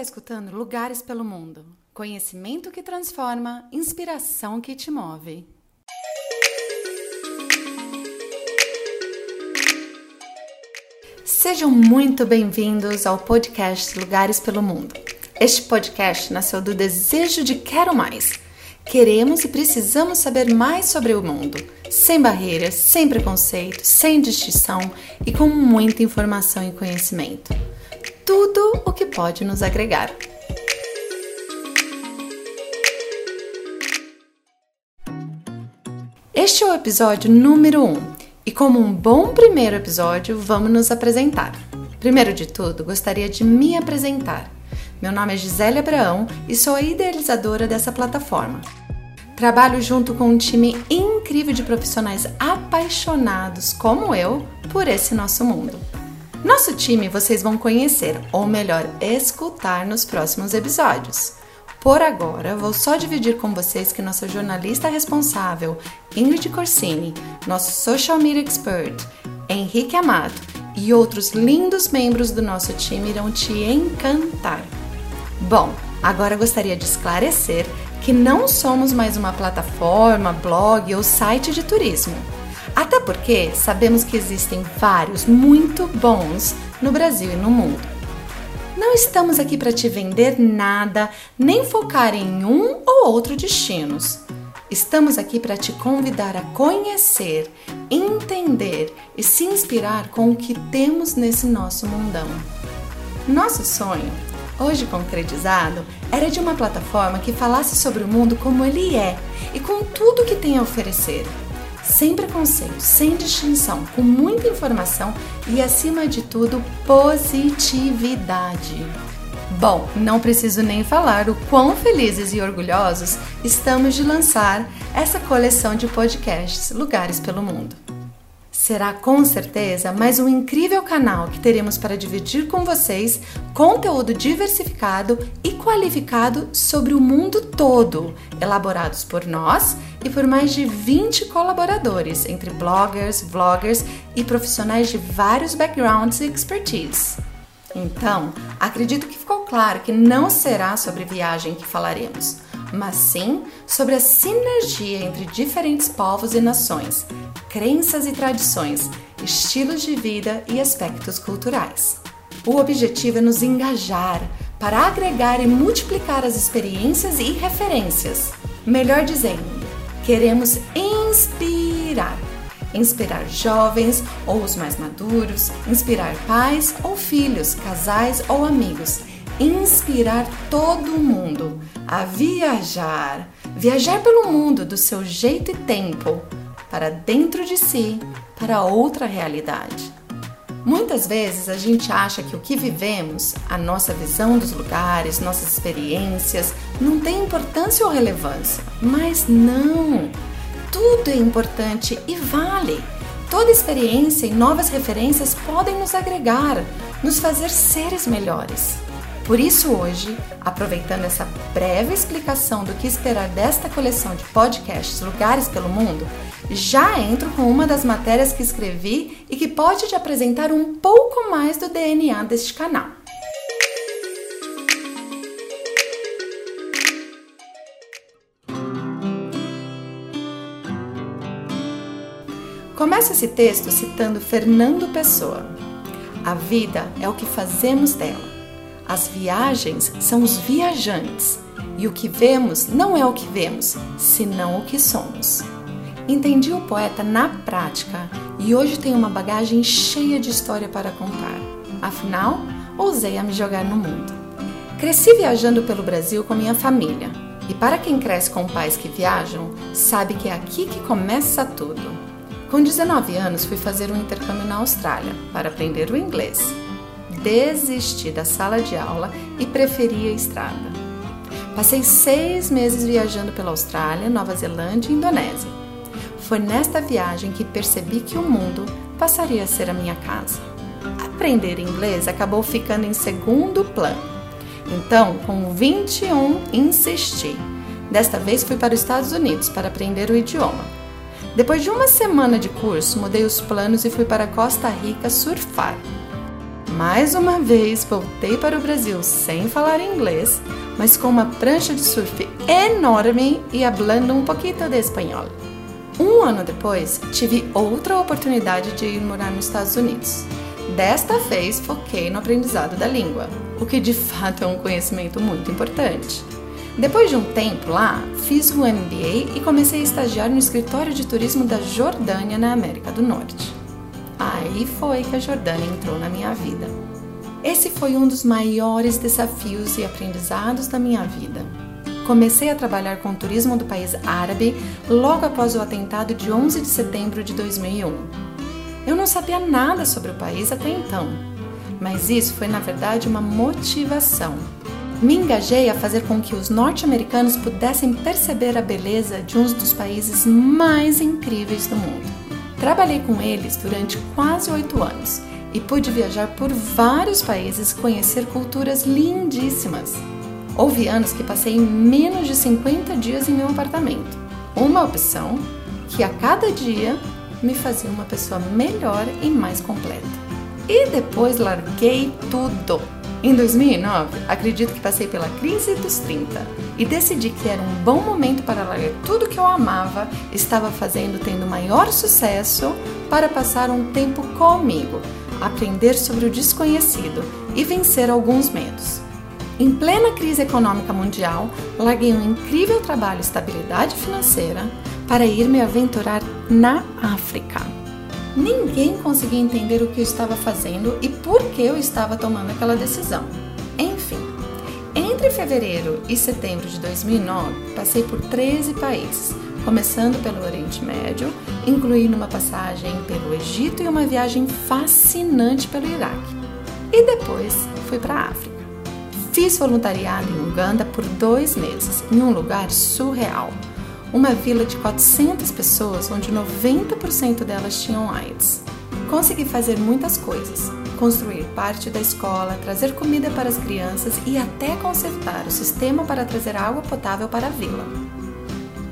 está escutando Lugares pelo Mundo. Conhecimento que transforma, inspiração que te move. Sejam muito bem-vindos ao podcast Lugares pelo Mundo. Este podcast nasceu do desejo de quero mais. Queremos e precisamos saber mais sobre o mundo, sem barreiras, sem preconceito, sem distinção e com muita informação e conhecimento tudo o que pode nos agregar. Este é o episódio número 1 um, e, como um bom primeiro episódio, vamos nos apresentar. Primeiro de tudo, gostaria de me apresentar. Meu nome é Gisele Abraão e sou a idealizadora dessa plataforma. Trabalho junto com um time incrível de profissionais apaixonados, como eu, por esse nosso mundo. Nosso time vocês vão conhecer, ou melhor, escutar nos próximos episódios. Por agora, vou só dividir com vocês que nossa jornalista responsável, Ingrid Corsini, nosso social media expert, Henrique Amato e outros lindos membros do nosso time irão te encantar. Bom, agora gostaria de esclarecer que não somos mais uma plataforma, blog ou site de turismo. Até porque sabemos que existem vários muito bons no Brasil e no mundo. Não estamos aqui para te vender nada, nem focar em um ou outro destinos. Estamos aqui para te convidar a conhecer, entender e se inspirar com o que temos nesse nosso mundão. Nosso sonho, hoje concretizado, era de uma plataforma que falasse sobre o mundo como ele é e com tudo que tem a oferecer sem preconceito, sem distinção, com muita informação e, acima de tudo, positividade. Bom, não preciso nem falar o quão felizes e orgulhosos estamos de lançar essa coleção de podcasts Lugares pelo Mundo. Será com certeza mais um incrível canal que teremos para dividir com vocês conteúdo diversificado e qualificado sobre o mundo todo, elaborados por nós e por mais de 20 colaboradores, entre bloggers, vloggers e profissionais de vários backgrounds e expertise. Então, acredito que ficou claro que não será sobre viagem que falaremos mas sim sobre a sinergia entre diferentes povos e nações, crenças e tradições, estilos de vida e aspectos culturais. O objetivo é nos engajar para agregar e multiplicar as experiências e referências. Melhor dizendo, queremos inspirar. Inspirar jovens ou os mais maduros, inspirar pais ou filhos, casais ou amigos inspirar todo mundo a viajar, viajar pelo mundo do seu jeito e tempo, para dentro de si, para outra realidade. Muitas vezes a gente acha que o que vivemos, a nossa visão dos lugares, nossas experiências, não tem importância ou relevância, mas não! Tudo é importante e vale. Toda experiência e novas referências podem nos agregar, nos fazer seres melhores. Por isso, hoje, aproveitando essa breve explicação do que esperar desta coleção de podcasts Lugares pelo Mundo, já entro com uma das matérias que escrevi e que pode te apresentar um pouco mais do DNA deste canal. Começo esse texto citando Fernando Pessoa. A vida é o que fazemos dela. As viagens são os viajantes e o que vemos não é o que vemos, senão o que somos. Entendi o poeta na prática e hoje tenho uma bagagem cheia de história para contar. Afinal, ousei a me jogar no mundo. Cresci viajando pelo Brasil com minha família. E para quem cresce com pais que viajam, sabe que é aqui que começa tudo. Com 19 anos, fui fazer um intercâmbio na Austrália para aprender o inglês desisti da sala de aula e preferi a estrada. Passei seis meses viajando pela Austrália, Nova Zelândia e Indonésia. Foi nesta viagem que percebi que o mundo passaria a ser a minha casa. Aprender inglês acabou ficando em segundo plano. Então, com 21, insisti. Desta vez fui para os Estados Unidos para aprender o idioma. Depois de uma semana de curso, mudei os planos e fui para Costa Rica surfar mais uma vez voltei para o Brasil sem falar inglês, mas com uma prancha de surf enorme e hablando um pouquinho de espanhol. Um ano depois, tive outra oportunidade de ir morar nos Estados Unidos. Desta vez, foquei no aprendizado da língua, o que de fato é um conhecimento muito importante. Depois de um tempo lá, fiz o MBA e comecei a estagiar no escritório de turismo da Jordânia, na América do Norte. Aí foi que a Jordânia entrou na minha vida. Esse foi um dos maiores desafios e aprendizados da minha vida. Comecei a trabalhar com o turismo do país árabe logo após o atentado de 11 de setembro de 2001. Eu não sabia nada sobre o país até então, mas isso foi na verdade uma motivação. Me engajei a fazer com que os norte-americanos pudessem perceber a beleza de um dos países mais incríveis do mundo. Trabalhei com eles durante quase oito anos e pude viajar por vários países e conhecer culturas lindíssimas. Houve anos que passei menos de 50 dias em meu apartamento. Uma opção que a cada dia me fazia uma pessoa melhor e mais completa. E depois larguei tudo em 2009, acredito que passei pela crise dos 30 e decidi que era um bom momento para largar tudo que eu amava, estava fazendo, tendo maior sucesso, para passar um tempo comigo, aprender sobre o desconhecido e vencer alguns medos. Em plena crise econômica mundial, larguei um incrível trabalho e estabilidade financeira para ir me aventurar na África. Ninguém conseguia entender o que eu estava fazendo e por que eu estava tomando aquela decisão. Enfim, entre fevereiro e setembro de 2009, passei por 13 países, começando pelo Oriente Médio, incluindo uma passagem pelo Egito e uma viagem fascinante pelo Iraque. E depois fui para a África. Fiz voluntariado em Uganda por dois meses, em um lugar surreal uma vila de 400 pessoas onde 90% delas tinham AIDS. Consegui fazer muitas coisas, construir parte da escola, trazer comida para as crianças e até consertar o sistema para trazer água potável para a vila.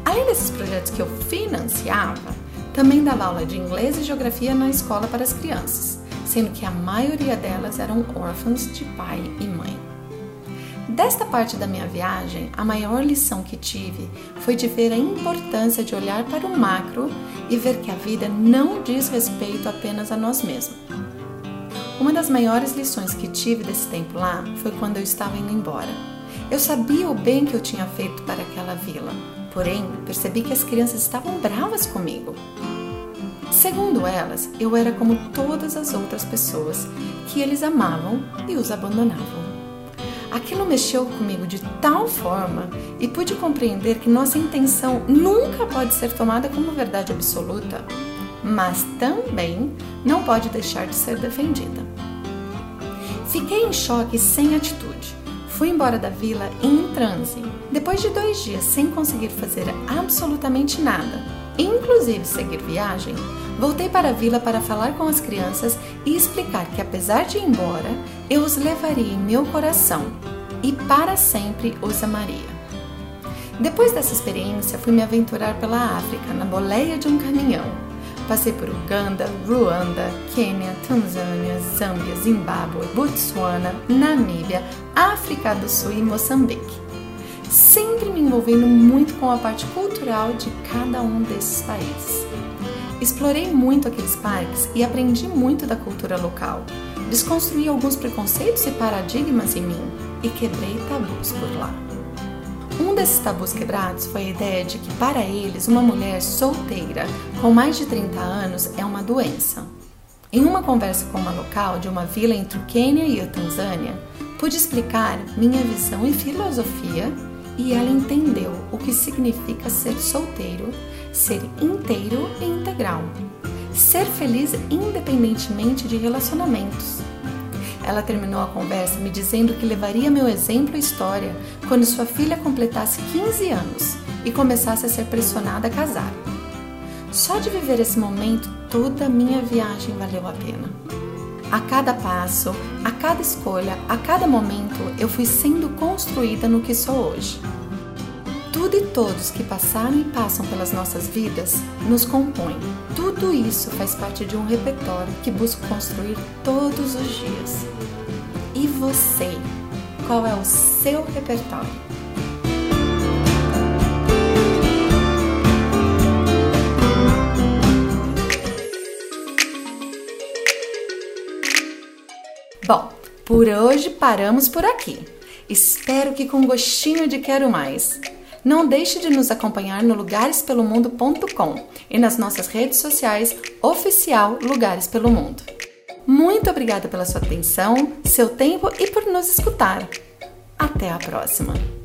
Além desses projetos que eu financiava, também dava aula de inglês e geografia na escola para as crianças, sendo que a maioria delas eram órfãos de pai e mãe. Desta parte da minha viagem, a maior lição que tive foi de ver a importância de olhar para o macro e ver que a vida não diz respeito apenas a nós mesmos. Uma das maiores lições que tive desse tempo lá foi quando eu estava indo embora. Eu sabia o bem que eu tinha feito para aquela vila, porém percebi que as crianças estavam bravas comigo. Segundo elas, eu era como todas as outras pessoas que eles amavam e os abandonavam. Aquilo mexeu comigo de tal forma e pude compreender que nossa intenção nunca pode ser tomada como verdade absoluta, mas também não pode deixar de ser defendida. Fiquei em choque sem atitude. Fui embora da vila em transe. Depois de dois dias sem conseguir fazer absolutamente nada, inclusive seguir viagem, voltei para a vila para falar com as crianças e explicar que, apesar de ir embora, eu os levaria em meu coração e para sempre os amaria. Depois dessa experiência, fui me aventurar pela África na boleia de um caminhão. Passei por Uganda, Ruanda, Quênia, Tanzânia, Zâmbia, Zimbábue, Botsuana, Namíbia, África do Sul e Moçambique. Sempre me envolvendo muito com a parte cultural de cada um desses países. Explorei muito aqueles parques e aprendi muito da cultura local. Desconstruí alguns preconceitos e paradigmas em mim e quebrei tabus por lá. Um desses tabus quebrados foi a ideia de que, para eles, uma mulher solteira com mais de 30 anos é uma doença. Em uma conversa com uma local de uma vila entre o Quênia e a Tanzânia, pude explicar minha visão e filosofia e ela entendeu o que significa ser solteiro ser inteiro e integral, ser feliz independentemente de relacionamentos. Ela terminou a conversa me dizendo que levaria meu exemplo e história quando sua filha completasse 15 anos e começasse a ser pressionada a casar. Só de viver esse momento, toda a minha viagem valeu a pena. A cada passo, a cada escolha, a cada momento, eu fui sendo construída no que sou hoje. Tudo e todos que passaram e passam pelas nossas vidas nos compõem. Tudo isso faz parte de um repertório que busco construir todos os dias. E você? Qual é o seu repertório? Por hoje paramos por aqui. Espero que com gostinho de quero mais. Não deixe de nos acompanhar no lugarespelomundo.com e nas nossas redes sociais oficial Lugares pelo Mundo. Muito obrigada pela sua atenção, seu tempo e por nos escutar. Até a próxima!